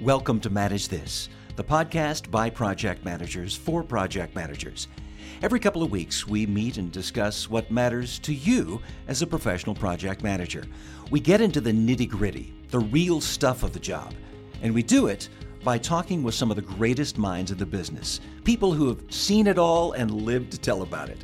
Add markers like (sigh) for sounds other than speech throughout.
Welcome to Manage This, the podcast by project managers for project managers. Every couple of weeks, we meet and discuss what matters to you as a professional project manager. We get into the nitty gritty, the real stuff of the job, and we do it by talking with some of the greatest minds in the business, people who have seen it all and lived to tell about it.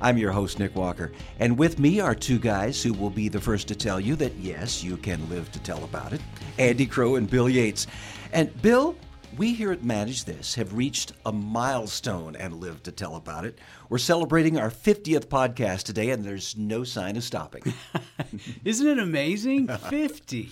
I'm your host, Nick Walker, and with me are two guys who will be the first to tell you that yes, you can live to tell about it Andy Crowe and Bill Yates. And Bill, we here at Manage This have reached a milestone and live to tell about it. We're celebrating our 50th podcast today, and there's no sign of stopping. (laughs) (laughs) Isn't it amazing? 50.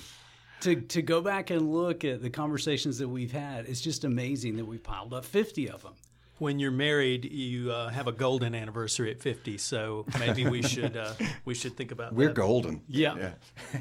To, to go back and look at the conversations that we've had, it's just amazing that we've piled up 50 of them when you're married, you uh, have a golden anniversary at 50. So maybe we (laughs) should uh, we should think about We're that. golden. Yeah. yeah.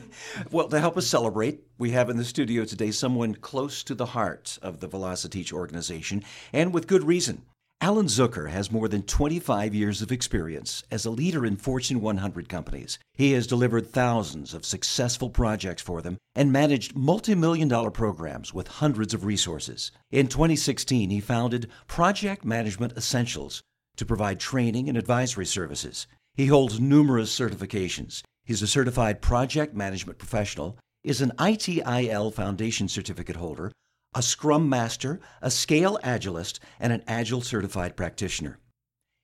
well, to help us celebrate, we have in the studio today someone close to the heart of the Velociteach organization, and with good reason. Alan Zucker has more than 25 years of experience as a leader in Fortune 100 companies. He has delivered thousands of successful projects for them and managed multi million dollar programs with hundreds of resources. In 2016, he founded Project Management Essentials to provide training and advisory services. He holds numerous certifications. He's a certified project management professional, is an ITIL Foundation certificate holder, a Scrum Master, a Scale Agilist, and an Agile Certified Practitioner.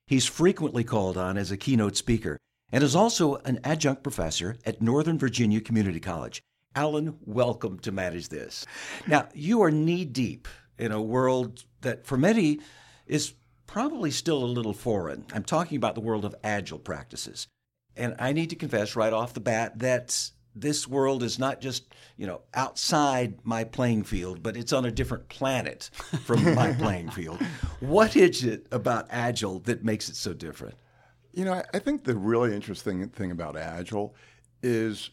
He's frequently called on as a keynote speaker and is also an adjunct professor at Northern Virginia Community College. Alan, welcome to Manage This. Now, you are knee deep in a world that for many is probably still a little foreign. I'm talking about the world of agile practices. And I need to confess right off the bat that this world is not just you know outside my playing field but it's on a different planet from my (laughs) playing field. What is it about agile that makes it so different? You know i think the really interesting thing about agile is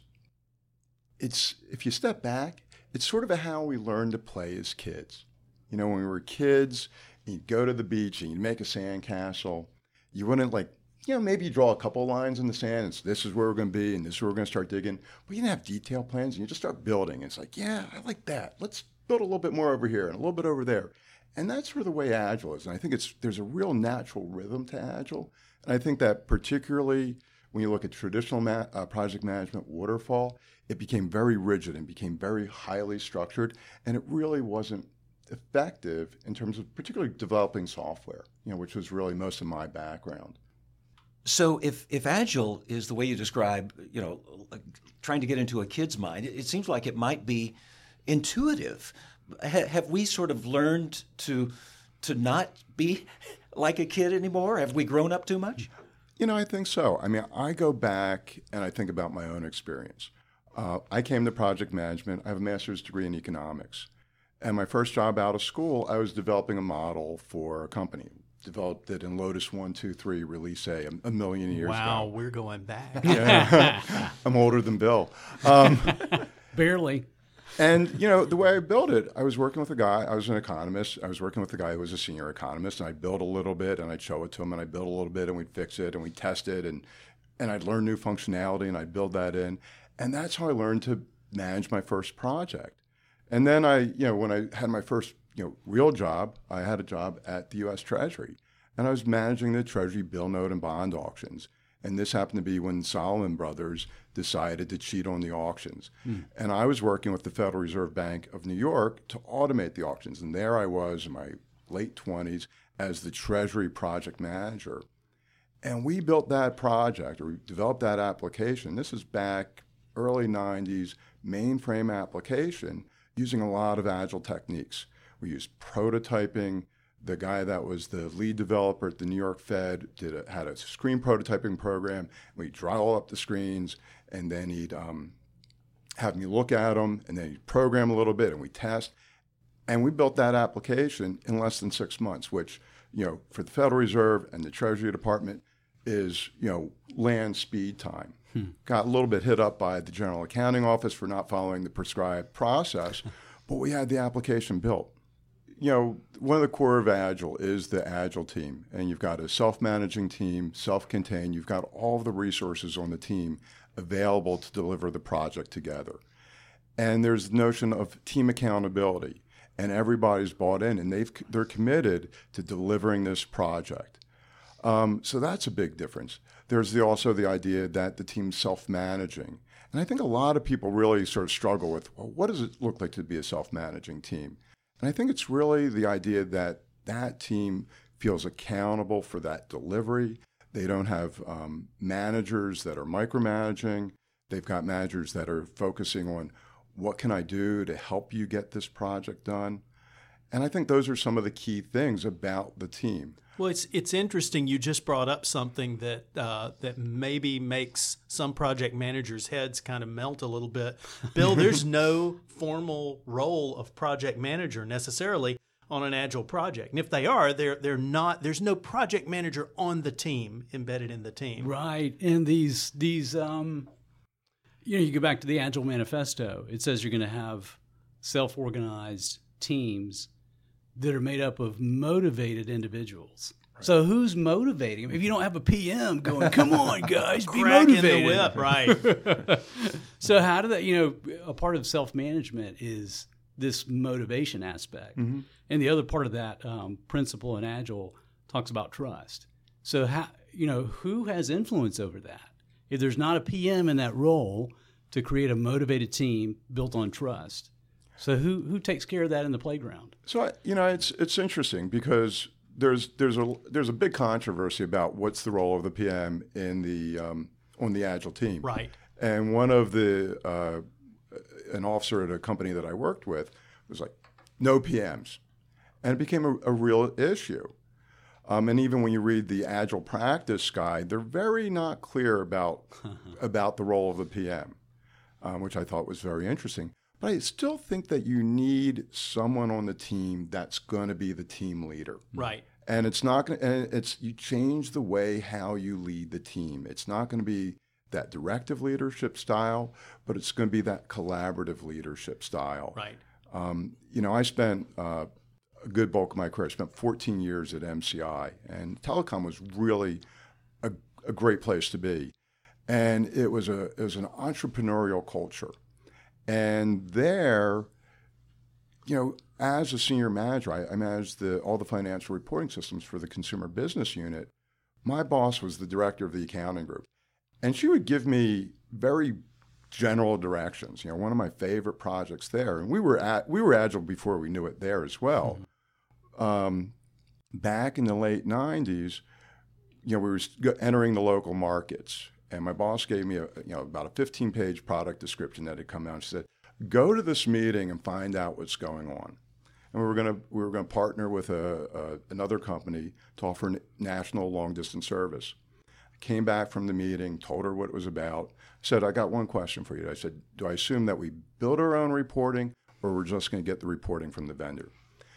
it's if you step back it's sort of how we learned to play as kids. You know when we were kids you'd go to the beach and you'd make a sandcastle. You wouldn't like you know, maybe you draw a couple lines in the sand and this is where we're going to be and this is where we're going to start digging. But you didn't have detailed plans and you just start building. It's like, yeah, I like that. Let's build a little bit more over here and a little bit over there. And that's sort of the way Agile is. And I think it's there's a real natural rhythm to Agile. And I think that particularly when you look at traditional ma- uh, project management waterfall, it became very rigid and became very highly structured. And it really wasn't effective in terms of particularly developing software, you know, which was really most of my background. So if if agile is the way you describe, you know, trying to get into a kid's mind, it, it seems like it might be intuitive. Ha, have we sort of learned to to not be (laughs) like a kid anymore? Have we grown up too much? You know, I think so. I mean, I go back and I think about my own experience. Uh, I came to project management. I have a master's degree in economics. And my first job out of school, I was developing a model for a company developed it in Lotus 123 release A, a, a million years wow, ago. Wow, we're going back. (laughs) yeah. I'm older than Bill. Um, (laughs) Barely. And, you know, the way I built it, I was working with a guy, I was an economist. I was working with a guy who was a senior economist, and I'd build a little bit and I'd show it to him, and I'd build a little bit and we'd fix it and we'd test it, and, and I'd learn new functionality and I'd build that in. And that's how I learned to manage my first project. And then I, you know, when I had my first you know, real job, I had a job at the U.S. Treasury, and I was managing the Treasury bill note and bond auctions. And this happened to be when Salomon Brothers decided to cheat on the auctions. Hmm. And I was working with the Federal Reserve Bank of New York to automate the auctions. And there I was in my late 20s as the Treasury project manager. And we built that project, or we developed that application. This is back early 90s, mainframe application using a lot of agile techniques. We used prototyping. The guy that was the lead developer at the New York Fed did a, had a screen prototyping program. We draw all up the screens, and then he'd um, have me look at them, and then he'd program a little bit, and we test. And we built that application in less than six months, which, you know, for the Federal Reserve and the Treasury Department is, you know, land speed time. Hmm. Got a little bit hit up by the General Accounting Office for not following the prescribed process, (laughs) but we had the application built you know, one of the core of Agile is the Agile team. And you've got a self managing team, self contained, you've got all the resources on the team available to deliver the project together. and there's the notion of team accountability, and everybody's bought in, and they've they're committed to delivering this project. Um, so that's a big difference. There's the, also the idea that the team's self-managing, and I think a lot of people really sort of struggle with, well, what does it look like to be a self-managing team? And I think it's really the idea that that team feels accountable for that delivery. They don't have um, managers that are micromanaging. They've got managers that are focusing on what can I do to help you get this project done. And I think those are some of the key things about the team. Well, it's it's interesting. You just brought up something that uh, that maybe makes some project managers' heads kind of melt a little bit. Bill, (laughs) there's no formal role of project manager necessarily on an agile project, and if they are, they're they're not. There's no project manager on the team embedded in the team. Right, and these these um, you know, you go back to the Agile Manifesto. It says you're going to have self-organized teams that are made up of motivated individuals. Right. So who's motivating them? If you don't have a PM going, come on, (laughs) guys, be motivated. the whip, right? (laughs) so how do that? You know, a part of self management is this motivation aspect, mm-hmm. and the other part of that um, principle in Agile talks about trust. So how you know who has influence over that? If there's not a PM in that role to create a motivated team built on trust, so who who takes care of that in the playground? So I, you know, it's it's interesting because there's there's a there's a big controversy about what's the role of the PM in the um, on the agile team. Right. And one of the uh, an officer at a company that I worked with was like, no PMs, and it became a, a real issue. Um, and even when you read the agile practice guide, they're very not clear about (laughs) about the role of the PM, um, which I thought was very interesting. But I still think that you need someone on the team that's going to be the team leader. Right. And it's not going to, it's, you change the way how you lead the team. It's not going to be that directive leadership style, but it's going to be that collaborative leadership style. Right. Um, you know, I spent uh, a good bulk of my career, I spent 14 years at MCI, and telecom was really a, a great place to be. And it was, a, it was an entrepreneurial culture. And there, you know, as a senior manager, I, I managed the, all the financial reporting systems for the consumer business unit. My boss was the director of the accounting group. And she would give me very general directions. You know, one of my favorite projects there, and we were at we were agile before we knew it there as well. Mm-hmm. Um, back in the late '90s, you know, we were entering the local markets, and my boss gave me a you know about a 15 page product description that had come out. She said, "Go to this meeting and find out what's going on." And we were going to we were going to partner with a, a, another company to offer national long distance service. I came back from the meeting, told her what it was about. Said, "I got one question for you." I said, "Do I assume that we build our own reporting, or we're just going to get the reporting from the vendor?"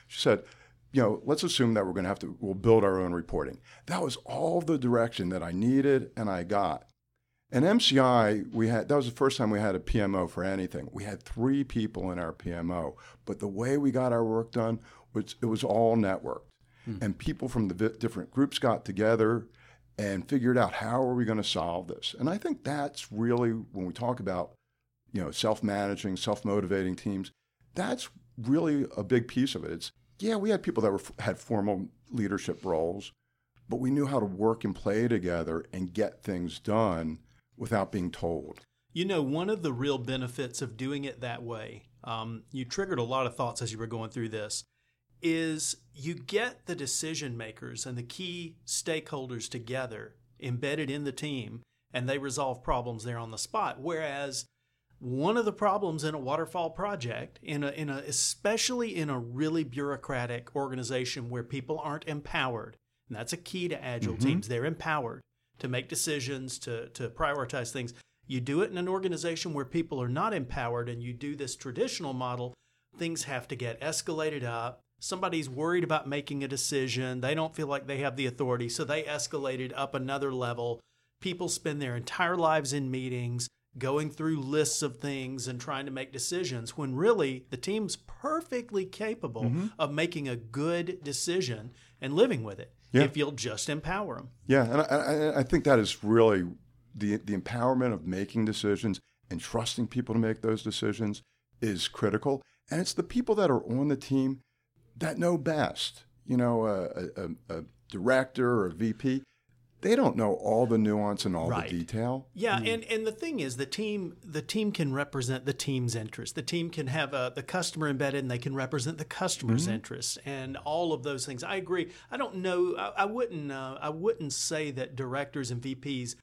She said, you know, let's assume that we're going to have to, we'll build our own reporting. That was all the direction that I needed and I got. And MCI, we had that was the first time we had a PMO for anything. We had three people in our PMO, but the way we got our work done was it was all networked, hmm. and people from the different groups got together and figured out how are we going to solve this. And I think that's really when we talk about you know self-managing, self-motivating teams. That's really a big piece of it. It's yeah, we had people that were had formal leadership roles, but we knew how to work and play together and get things done without being told. You know, one of the real benefits of doing it that way, um, you triggered a lot of thoughts as you were going through this, is you get the decision makers and the key stakeholders together embedded in the team and they resolve problems there on the spot. Whereas one of the problems in a waterfall project, in a, in a, especially in a really bureaucratic organization where people aren't empowered, and that's a key to agile mm-hmm. teams, they're empowered to make decisions, to, to prioritize things. You do it in an organization where people are not empowered and you do this traditional model, things have to get escalated up. Somebody's worried about making a decision. They don't feel like they have the authority, so they escalated up another level. People spend their entire lives in meetings going through lists of things and trying to make decisions when really the team's perfectly capable mm-hmm. of making a good decision and living with it yeah. if you'll just empower them. Yeah, and I, I, think that is really the the empowerment of making decisions and trusting people to make those decisions is critical. And it's the people that are on the team that know best. You know, a, a, a director or a VP, they don't know all the nuance and all Right. the detail. Yeah, and and the thing is, the team the team can represent the team's interest. The team can have uh, the customer embedded, and they can represent the customer's interests, and all of those things. I agree. I don't know. I, I wouldn't. Uh, I wouldn't say that directors and VPs.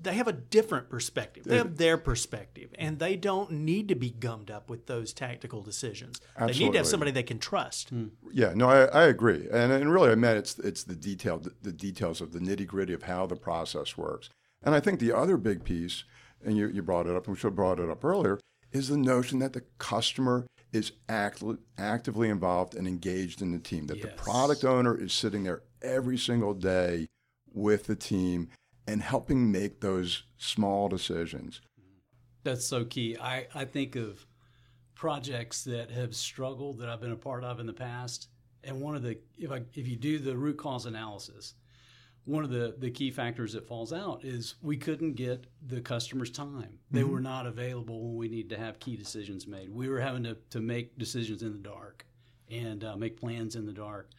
They have a different perspective. They have their perspective, and they don't need to be gummed up with those tactical decisions. They need to have somebody they can trust. Hmm. Yeah, no, I, I agree, and and really, I meant it's it's the detail, the details of the nitty gritty of how the process works. And I think the other big piece, and you, you brought it up, and we should have brought it up earlier, is the notion that the customer is act, actively involved and engaged in the team. That the product owner is sitting there every single day with the team and helping make those small decisions. That's so key. I, I think of projects that have struggled that I've been a part of in the past. And one of the, if, I, if you do the root cause analysis, one of the, the key factors that falls out is we couldn't get the customer's time. They were not available when we need to have key decisions made. We were having to, to make decisions in the dark and uh, make plans in the dark.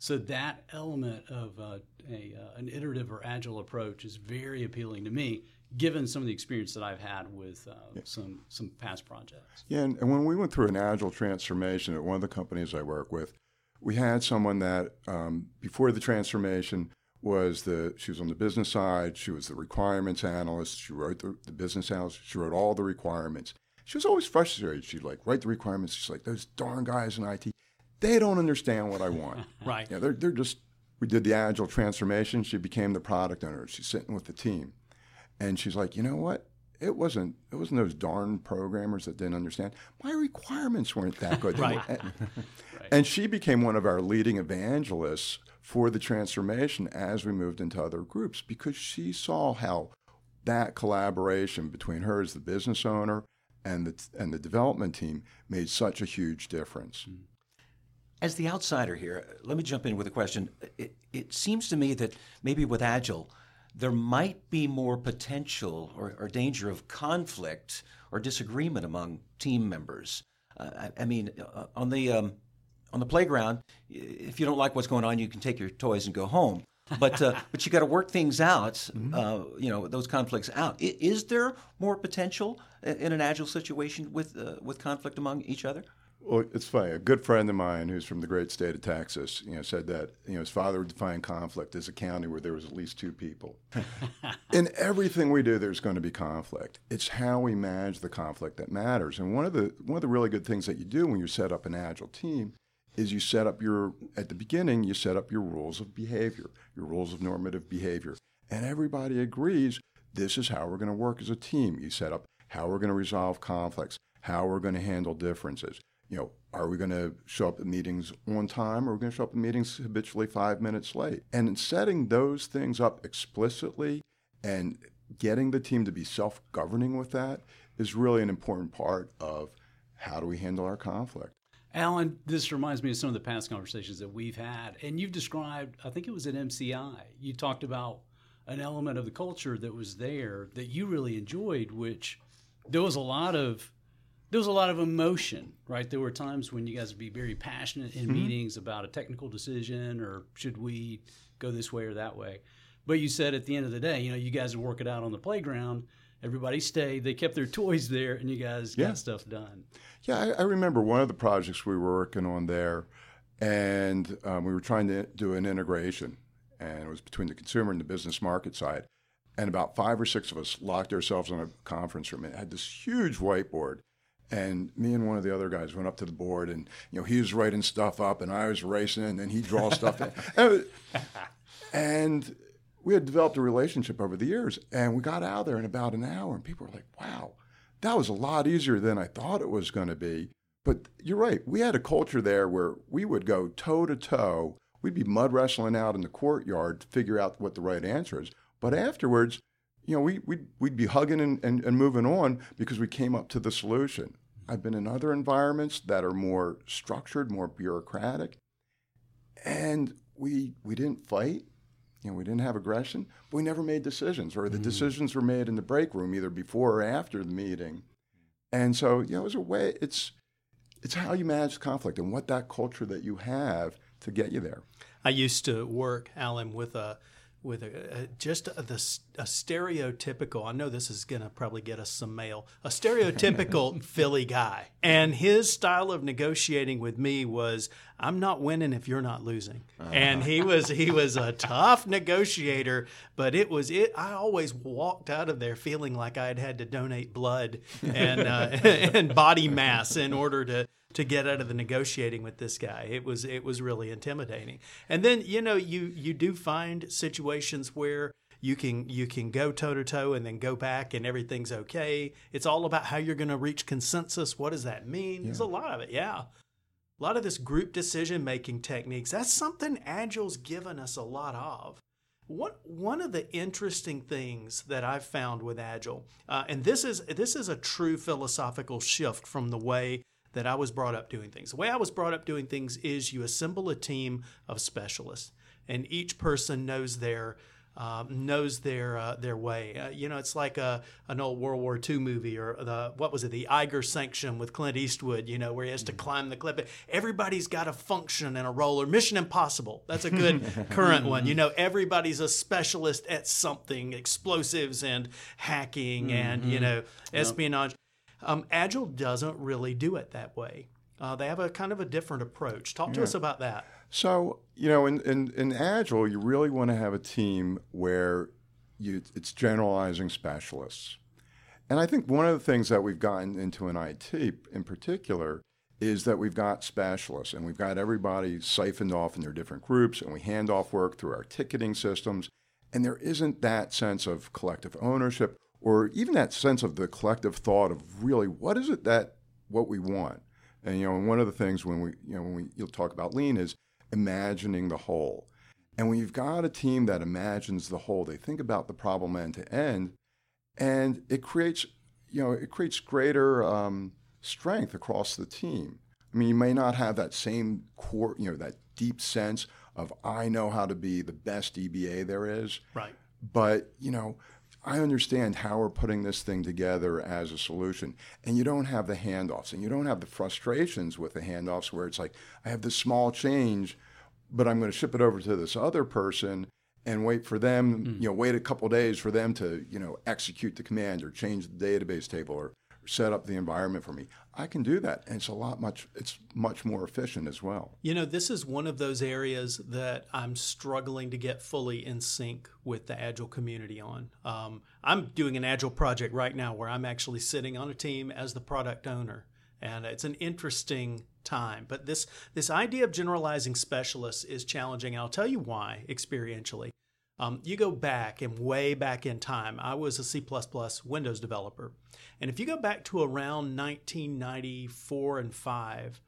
So that element of uh, a, uh, an iterative or agile approach is very appealing to me, given some of the experience that I've had with uh, some some past projects. Yeah, and, and when we went through an agile transformation at one of the companies I work with, we had someone that um, before the transformation was the she was on the business side. She was the requirements analyst. She wrote the, the business analyst. She wrote all the requirements. She was always frustrated. She'd like write the requirements. She's like those darn guys in IT. They don't understand what I want. (laughs) Right. Yeah, they're they're just. We did the agile transformation. She became the product owner. She's sitting with the team, and she's like, you know what? It wasn't. It wasn't those darn programmers that didn't understand. My requirements weren't that good. (laughs) Right. And, (laughs) and she became one of our leading evangelists for the transformation as we moved into other groups because she saw how that collaboration between her as the business owner and the and the development team made such a huge difference. Mm. As the outsider here, let me jump in with a question. It, it seems to me that maybe with Agile, there might be more potential or, or danger of conflict or disagreement among team members. Uh, I, I mean, uh, on the um, on the playground, if you don't like what's going on, you can take your toys and go home. But uh, (laughs) but you got to work things out. Uh, you know those conflicts out. I, is there more potential in an agile situation with uh, with conflict among each other? Well, it's funny. A good friend of mine who's from the great state of Texas, you know, said that you know his father would define conflict as a county where there was at least two people. (laughs) In everything we do, there's going to be conflict. It's how we manage the conflict that matters. And one of the one of the really good things that you do when you set up an agile team is you set up your at the beginning you set up your rules of behavior, your rules of normative behavior, and everybody agrees this is how we're going to work as a team. You set up how we're going to resolve conflicts, how we're going to handle differences. You know, are we going to show up at meetings on time or are we going to show up at meetings habitually five minutes late? And in setting those things up explicitly and getting the team to be self governing with that is really an important part of how do we handle our conflict. Alan, this reminds me of some of the past conversations that we've had. And you've described, I think it was at MCI, you talked about an element of the culture that was there that you really enjoyed, which there was a lot of there was a lot of emotion, right? There were times when you guys would be very passionate in meetings about a technical decision or should we go this way or that way. But you said at the end of the day, you know, you guys would work it out on the playground. Everybody stayed. They kept their toys there, and you guys Yeah. got stuff done. Yeah, I, I remember one of the projects we were working on there, and um, we were trying to do an integration, and it was between the consumer and the business market side. And about five or six of us locked ourselves in a conference room. It had this huge whiteboard, and me and one of the other guys went up to the board, and you know he was writing stuff up, and I was racing, and then he'd draw stuff in. (laughs) And, was- and we had developed a relationship over the years, and we got out of there in about an hour, and people were like, "Wow, that was a lot easier than I thought it was going to be." But you're right. We had a culture there where we would go toe to toe. We'd be mud wrestling out in the courtyard to figure out what the right answer is. But afterwards, you know, we, we'd, we'd be hugging and, and, and moving on because we came up to the solution. I've been in other environments that are more structured, more bureaucratic, and we we didn't fight. You know, we didn't have aggression, but we never made decisions, or the mm. decisions were made in the break room, either before or after the meeting. And so, you know, it's a way, it's, it's how you manage conflict and what that culture that you have to get you there. I used to work, Alan, with a with a, just a, the, a stereotypical. I know this is going to probably get us some mail. A (laughs) stereotypical Philly guy, and his style of negotiating with me was, "I'm not winning if you're not losing." Uh-huh. And he was he was a tough negotiator, but it was it. I always walked out of there feeling like I had had to donate blood and uh, (laughs) and body mass in order to to get out of the negotiating with this guy. It was it was really intimidating. And then you know you you do find situations where you can you can go toe to toe and then go back and everything's okay. It's all about how you're going to reach consensus. What does that mean? Yeah. There's a lot of it. Yeah. A lot of this group decision making techniques. That's something Agile's given us a lot of. What one of the interesting things that I've found with Agile, uh, and this is this is a true philosophical shift from the way that I was brought up doing things. The way I was brought up doing things is you assemble a team of specialists, and each person knows their um, knows their uh, their way. Uh, you know, it's like a an old World War II movie or the what was it, the Eiger Sanction with Clint Eastwood. You know, where he has to mm-hmm. climb the cliff. Everybody's got a function and a role. Or Mission Impossible. That's a good (laughs) current one. You know, everybody's a specialist at something, explosives and hacking and you mm-hmm. know espionage. Um, Agile doesn't really do it that way. Uh, they have a kind of a different approach. Talk to yeah. us about that. So, you know, in, in, in Agile, you really want to have a team where you, it's generalizing specialists. And I think one of the things that we've gotten into in IT in particular is that we've got specialists and we've got everybody siphoned off in their different groups and we hand off work through our ticketing systems. And there isn't that sense of collective ownership or even that sense of the collective thought of really what is it that what we want. And you know, and one of the things when we you know when we you'll talk about lean is imagining the whole. And when you've got a team that imagines the whole, they think about the problem end to end, and it creates you know it creates greater um, strength across the team. I mean, you may not have that same core, you know, that deep sense of I know how to be the best DBA there is. Right. But you know, I understand how we're putting this thing together as a solution. And you don't have the handoffs and you don't have the frustrations with the handoffs where it's like, I have this small change, but I'm going to ship it over to this other person and wait for them, mm. you know, wait a couple days for them to, you know, execute the command or change the database table or set up the environment for me. I can do that, and it's a lot much. It's much more efficient as well. You know, this is one of those areas that I'm struggling to get fully in sync with the agile community on. Um, I'm doing an agile project right now where I'm actually sitting on a team as the product owner, and it's an interesting time. But this this idea of generalizing specialists is challenging, and I'll tell you why experientially. Um, you go back and way back in time, I was a C Windows developer. And if you go back to around 1994 and 5,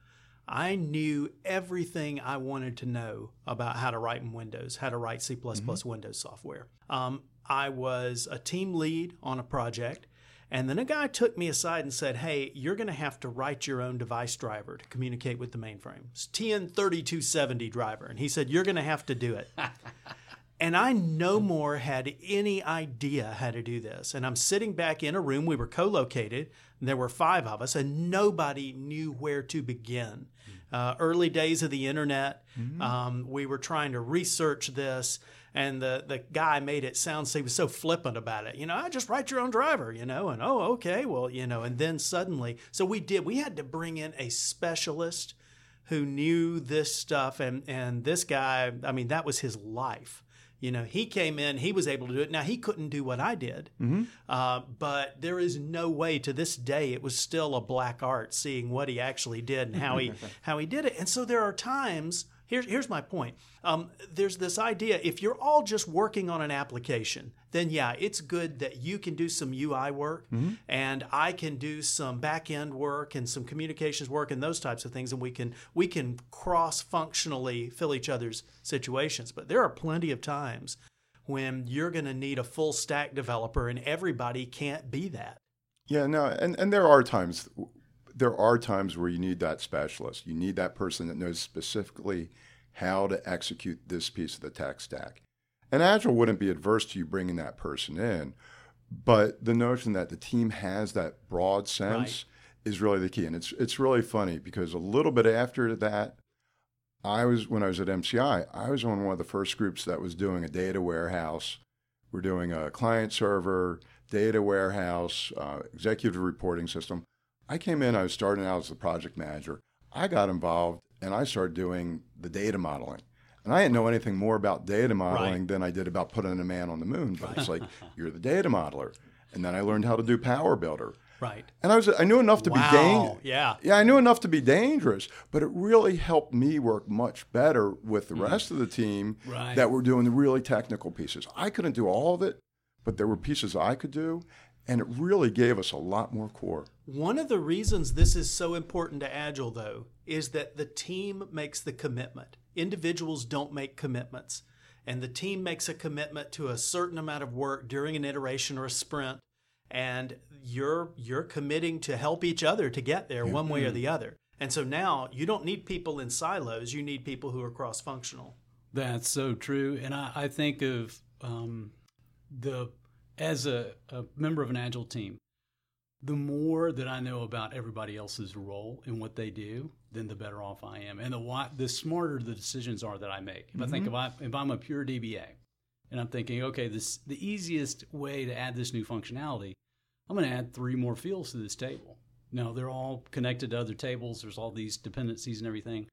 I knew everything I wanted to know about how to write in Windows, how to write C mm-hmm. Windows software. Um, I was a team lead on a project. And then a guy took me aside and said, Hey, you're going to have to write your own device driver to communicate with the mainframe. It's TN3270 driver. And he said, You're going to have to do it. (laughs) And I no more had any idea how to do this. And I'm sitting back in a room. We were co located. There were five of us, and nobody knew where to begin. Uh, early days of the internet, mm-hmm. um, we were trying to research this, and the, the guy made it sound he was so flippant about it. You know, I just write your own driver, you know, and oh, okay, well, you know, and then suddenly, so we did, we had to bring in a specialist who knew this stuff, and, and this guy, I mean, that was his life. You know, he came in, he was able to do it. Now, he couldn't do what I did, mm-hmm. uh, but there is no way to this day, it was still a black art seeing what he actually did and how he, (laughs) how he did it. And so there are times Here's, here's my point. Um, there's this idea if you're all just working on an application, then yeah, it's good that you can do some UI work mm-hmm. and I can do some back end work and some communications work and those types of things, and we can we can cross functionally fill each other's situations. But there are plenty of times when you're going to need a full stack developer, and everybody can't be that. Yeah, no, and, and there are times there are times where you need that specialist. You need that person that knows specifically how to execute this piece of the tech stack. And Agile wouldn't be adverse to you bringing that person in, but the notion that the team has that broad sense is really the key. And it's it's really funny because a little bit after that, I was when I was at MCI, I was on one of the first groups that was doing a data warehouse. We're doing a client server, data warehouse, uh, executive reporting system. I came in, I was starting out as the project manager. I got involved and I started doing the data modeling. And I didn't know anything more about data modeling right. than I did about putting a man on the moon. But it's like, (laughs) you're the data modeler. And then I learned how to do Power Builder. Right. And I was I knew enough to wow. be dangerous. Yeah. Yeah, I knew enough to be dangerous, but it really helped me work much better with the mm. rest of the team right. that were doing the really technical pieces. I couldn't do all of it, but there were pieces I could do, and it really gave us a lot more core. One of the reasons this is so important to Agile though is that the team makes the commitment. Individuals don't make commitments. And the team makes a commitment to a certain amount of work during an iteration or a sprint and you're you're committing to help each other to get there one way or mm-hmm. the other. And so now you don't need people in silos; you need people who are cross functional. That's so true. And I, I think of um, the as a, a member of an agile team, the more that I know about everybody else's role and what they do, then the better off I am, and the the smarter the decisions are that I make. If mm-hmm. I think if I if I'm a pure DBA, and I'm thinking, okay, this the easiest way to add this new functionality, I'm going to add three more fields to this table. Now they're all connected to other tables. There's all these dependencies and everything.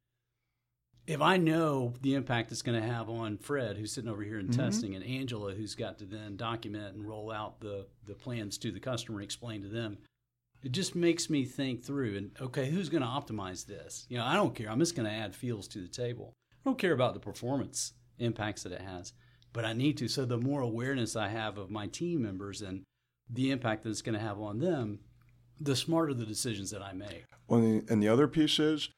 If I know the impact it's going to have on Fred, who's sitting over here in mm-hmm. testing, and Angela, who's got to then document and roll out the the plans to the customer and explain to them, it just makes me think through and okay, who's going to optimize this? You know, I don't care. I'm just going to add fields to the table. I don't care about the performance impacts that it has but I need to. So the more awareness I have of my team members and the impact that it's going to have on them, the smarter the decisions that I make. Well, and the other piece is,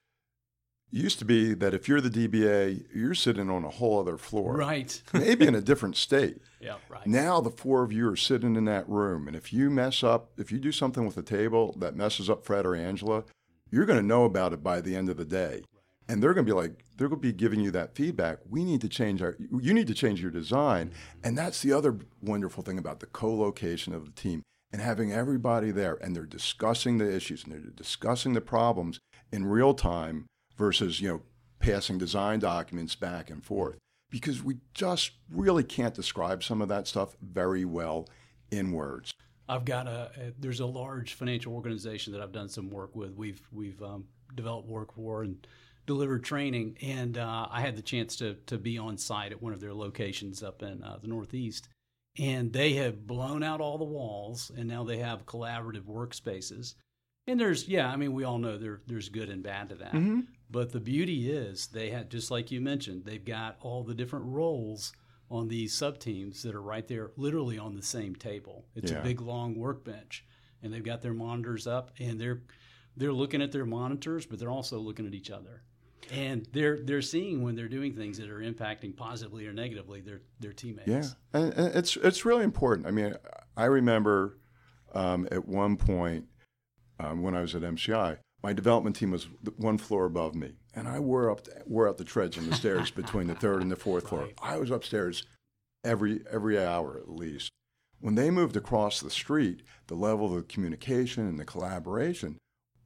used to be that if you're the DBA, you're sitting on a whole other floor. Right. (laughs) maybe in a different state. (laughs) Yeah, right. Now the four of you are sitting in that room. And if you mess up, if you do something with the table that messes up Fred or Angela, you're going to know about it by the end of the day and they're going to be like they're going to be giving you that feedback we need to change our you need to change your design mm-hmm. and that's the other wonderful thing about the co-location of the team and having everybody there and they're discussing the issues and they're discussing the problems in real time versus you know passing design documents back and forth because we just really can't describe some of that stuff very well in words I've got a, a, there's a large financial organization that I've done some work with. We've we've um, developed work for and delivered training, and uh, I had the chance to to be on site at one of their locations up in uh, the Northeast. And they have blown out all the walls, and now they have collaborative workspaces. And there's, yeah, I mean, we all know there, there's good and bad to that. Mm-hmm. But the beauty is they had, just like you mentioned, they've got all the different roles on these sub teams that are right there, literally on the same table. It's yeah. a big long workbench, and they've got their monitors up, and they're they're looking at their monitors, but they're also looking at each other and they're they're seeing when they're doing things that are impacting positively or negatively their their teammates. Yeah, and, and it's it's really important. I mean, I remember um, at one point um, when I was at MCI, my development team was one floor above me, and I wore up wore out the treads on the stairs (laughs) between the third and the fourth right. floor. I was upstairs every every hour at least. When they moved across the street, the level of communication and the collaboration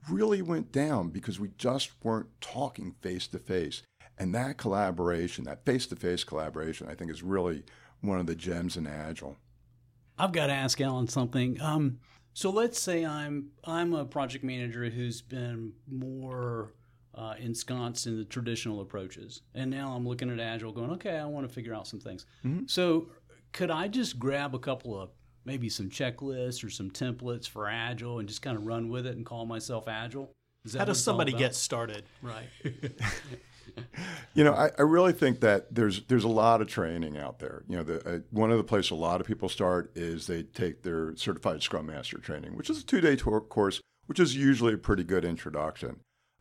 really went down because we just weren't talking face to face. And that collaboration, that face to face collaboration, I think is really one of the gems in Agile. I've got to ask Alan something. Um, so let's say I'm I'm a project manager who's been more uh, ensconced in the traditional approaches, and now I'm looking at Agile, going, okay, I want to figure out some things. Mm-hmm. So could I just grab a couple of maybe some checklists or some templates for Agile and just kind of run with it and call myself Agile? How does somebody get started? Right. (laughs) (laughs) you know, I, I, really think that there's there's a lot of training out there. You know, the, uh, one of the places a lot of people start is they take their certified Scrum Master training, which is a two day course, which is usually a pretty good introduction.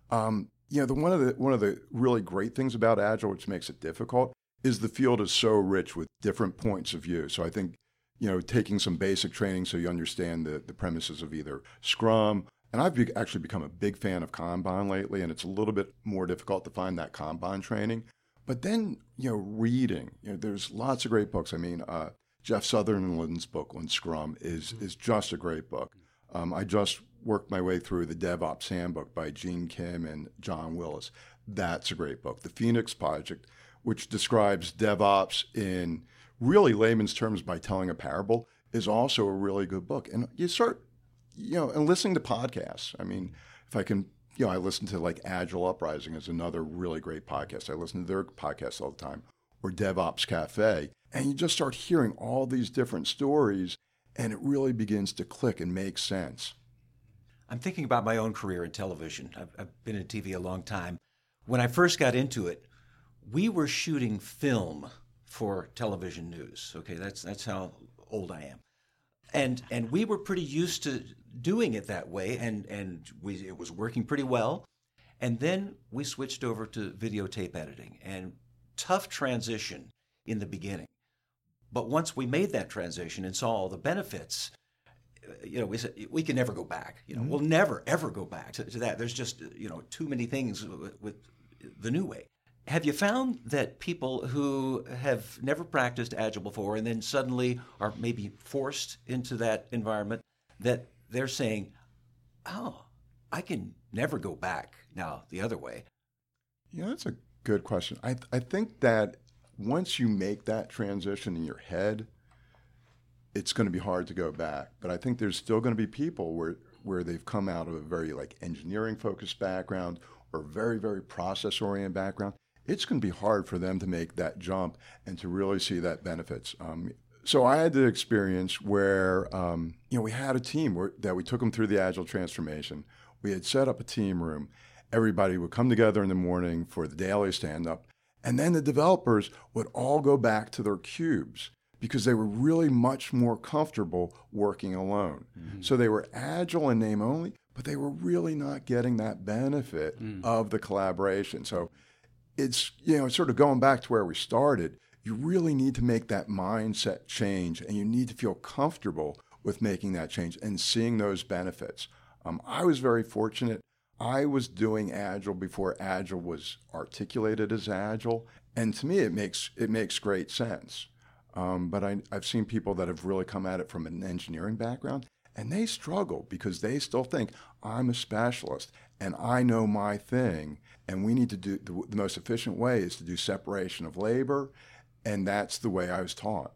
Um, you know, the one of the one of the really great things about Agile, which makes it difficult, is the field is so rich with different points of view. So I think you know, taking some basic training so you understand the, the premises of either Scrum. And I've be, actually become a big fan of Kanban lately, and it's a little bit more difficult to find that Kanban training. But then, you know, reading, you know, there's lots of great books. I mean, uh, Jeff Sutherland's book on Scrum is, mm-hmm. is just a great book. Um, I just worked my way through the DevOps Handbook by Gene Kim and John Willis. That's a great book. The Phoenix Project, which describes DevOps in really layman's terms by telling a parable, is also a really good book. And you start, you know, and listening to podcasts. I mean, if I can, you know, I listen to like Agile Uprising is another really great podcast. I listen to their podcasts all the time, or DevOps Cafe, and you just start hearing all these different stories, and it really begins to click and make sense. I'm thinking about my own career in television. I've, I've been in TV a long time. When I first got into it, we were shooting film for television news. Okay, that's that's how old I am, and and we were pretty used to doing it that way, and and we it was working pretty well. And then we switched over to videotape editing, and tough transition in the beginning. But once we made that transition and saw all the benefits, you know, we said we can never go back. You know, mm-hmm. we'll never ever go back to, to, that. There's just you know too many things with, with the new way. Have you found that people who have never practiced Agile before and then suddenly are maybe forced into that environment that they're saying, "Oh, I can never go back now the other way"? Yeah, that's a good question. I I think that once you make that transition in your head, it's going to be hard to go back. But I think there's still going to be people where where they've come out of a very like engineering focused background or very very process oriented background. It's going to be hard for them to make that jump and to really see that benefits. Um, so I had the experience where um, you know we had a team where, that we took them through the agile transformation. We had set up a team room. Everybody would come together in the morning for the daily stand up, and then the developers would all go back to their cubes because they were really much more comfortable working alone. Mm-hmm. So they were agile in name only, but they were really not getting that benefit mm. of the collaboration. So it's, you know, sort of going back to where we started. You really need to make that mindset change and you need to feel comfortable with making that change and seeing those benefits. Um, I was very fortunate. I was doing Agile before Agile was articulated as Agile, and to me, it makes it makes great sense. Um, but I, I've seen people that have really come at it from an engineering background, and they struggle because they still think I'm a specialist and I know my thing, and we need to do the, the most efficient way is to do separation of labor, and that's the way I was taught.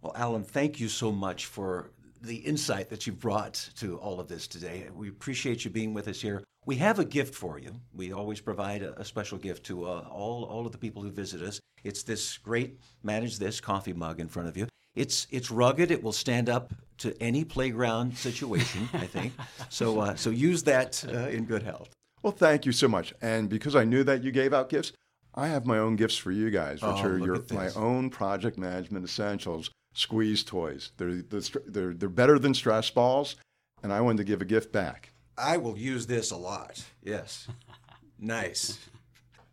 Well, Alan, thank you so much for the insight that you've brought to all of this today. We appreciate you being with us here. We have a gift for you. We always provide a, a special gift to uh, all, all of the people who visit us. It's this great Manage This coffee mug in front of you. It's, it's rugged. It will stand up to any playground situation, I think. So, uh, so use that uh, in good health. Well, thank you so much. And because I knew that you gave out gifts, I have my own gifts for you guys, which oh, are your, my own project management essentials squeeze toys. They're, they're, they're better than stress balls, and I wanted to give a gift back. I will use this a lot. Yes. (laughs) nice.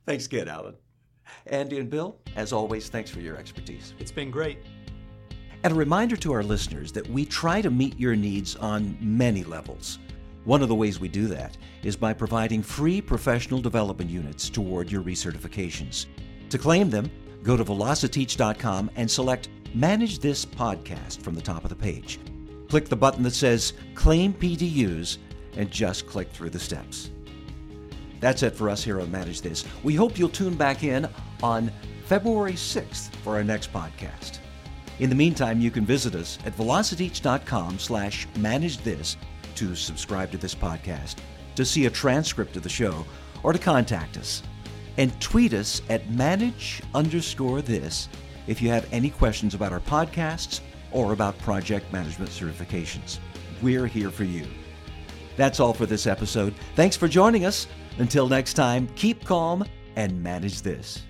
Thanks again, Alan. Andy and Bill, as always, thanks for your expertise. It's been great. And a reminder to our listeners that we try to meet your needs on many levels. One of the ways we do that is by providing free professional development units toward your recertifications. To claim them, go to velociteach.com and select Manage This Podcast from the top of the page. Click the button that says Claim PDUs and just click through the steps. That's it for us here on Manage This. We hope you'll tune back in on February 6th for our next podcast. In the meantime, you can visit us at velociteach.com slash manage this to subscribe to this podcast, to see a transcript of the show, or to contact us. And tweet us at manage underscore this if you have any questions about our podcasts or about project management certifications. We're here for you. That's all for this episode. Thanks for joining us. Until next time, keep calm and manage this.